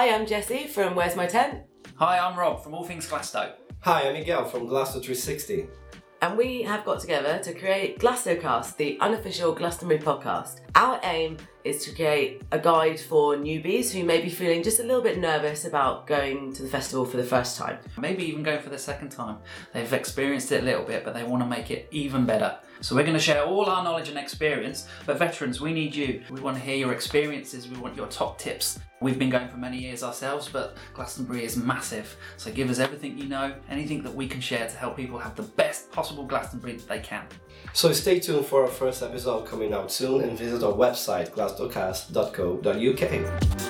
Jesse from Where's My Tent? Hi, I'm Rob from All Things Glasto. Hi, I'm Miguel from Glasto 360. And we have got together to create Glastocast, the unofficial Glastonbury podcast. Our aim is to create a guide for newbies who may be feeling just a little bit nervous about going to the festival for the first time. Maybe even going for the second time. They've experienced it a little bit, but they want to make it even better. So we're going to share all our knowledge and experience. But veterans, we need you. We want to hear your experiences. We want your top tips. We've been going for many years ourselves, but Glastonbury is massive. So give us everything you know, anything that we can share to help people have the best possible Glastonbury that they can. So stay tuned for our first episode coming out soon and visit our website, glastocast.co.uk.